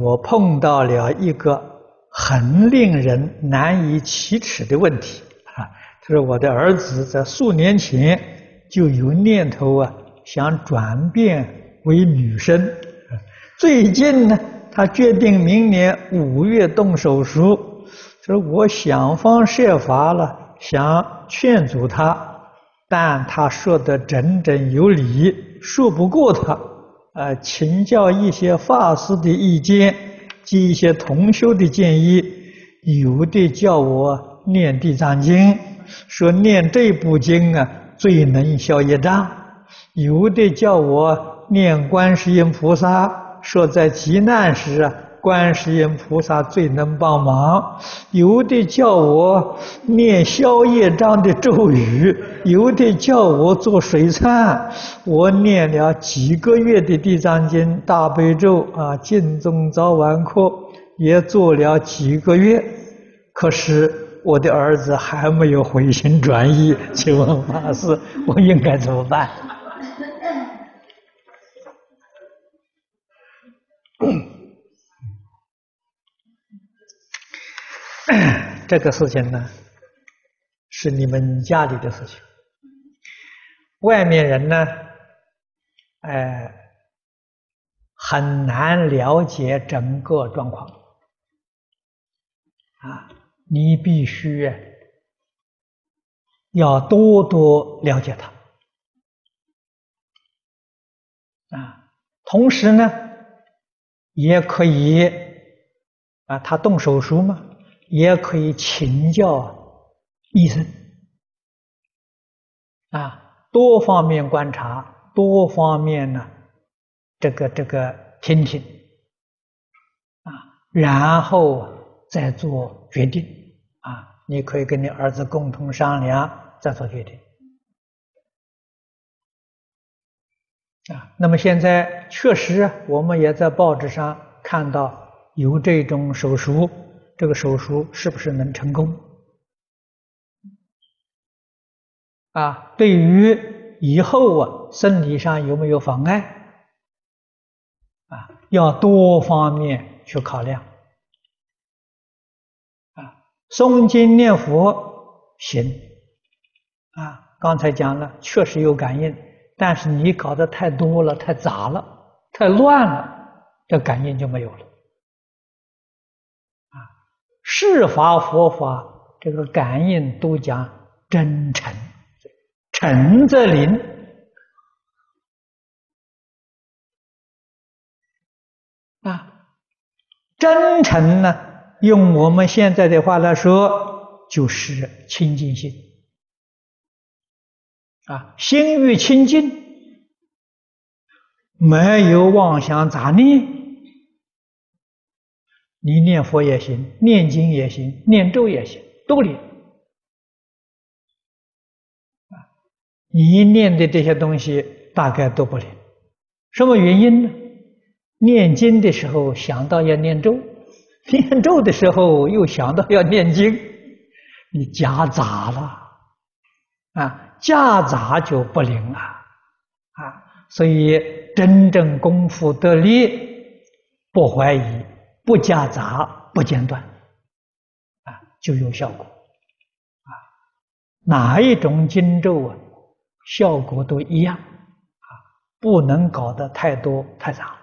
我碰到了一个很令人难以启齿的问题啊！他说我的儿子在数年前就有念头啊，想转变为女生，最近呢，他决定明年五月动手术。说我想方设法了，想劝阻他，但他说得振振有理，说不过他。呃，请教一些法师的意见及一些同修的建议。有的叫我念地藏经，说念这部经啊最能消业障；有的叫我念观世音菩萨，说在极难时啊。观世音菩萨最能帮忙，有的叫我念消业障的咒语，有的叫我做水忏。我念了几个月的地藏经、大悲咒啊，经中早晚课也做了几个月，可是我的儿子还没有回心转意。请问法师，我应该怎么办？这个事情呢，是你们家里的事情，外面人呢，哎，很难了解整个状况，啊，你必须要多多了解他，啊，同时呢，也可以，啊，他动手术吗。也可以请教医生啊，多方面观察，多方面呢，这个这个听听啊，然后再做决定啊。你可以跟你儿子共同商量，再做决定啊。那么现在确实，我们也在报纸上看到有这种手术。这个手术是不是能成功？啊，对于以后啊，生理上有没有妨碍？啊，要多方面去考量。啊，诵经念佛行。啊，刚才讲了，确实有感应，但是你搞得太多了，太杂了，太乱了，这感应就没有了。是法佛法，这个感应都讲真诚，诚则灵啊。真诚呢，用我们现在的话来说，就是清净心啊。心欲清净，没有妄想杂念。你念佛也行，念经也行，念咒也行，都灵。啊，你一念的这些东西大概都不灵，什么原因呢？念经的时候想到要念咒，念咒的时候又想到要念经，你夹杂了，啊，夹杂就不灵了，啊，所以真正功夫得力，不怀疑。不夹杂，不间断，啊，就有效果，啊，哪一种经咒啊，效果都一样，啊，不能搞得太多太杂。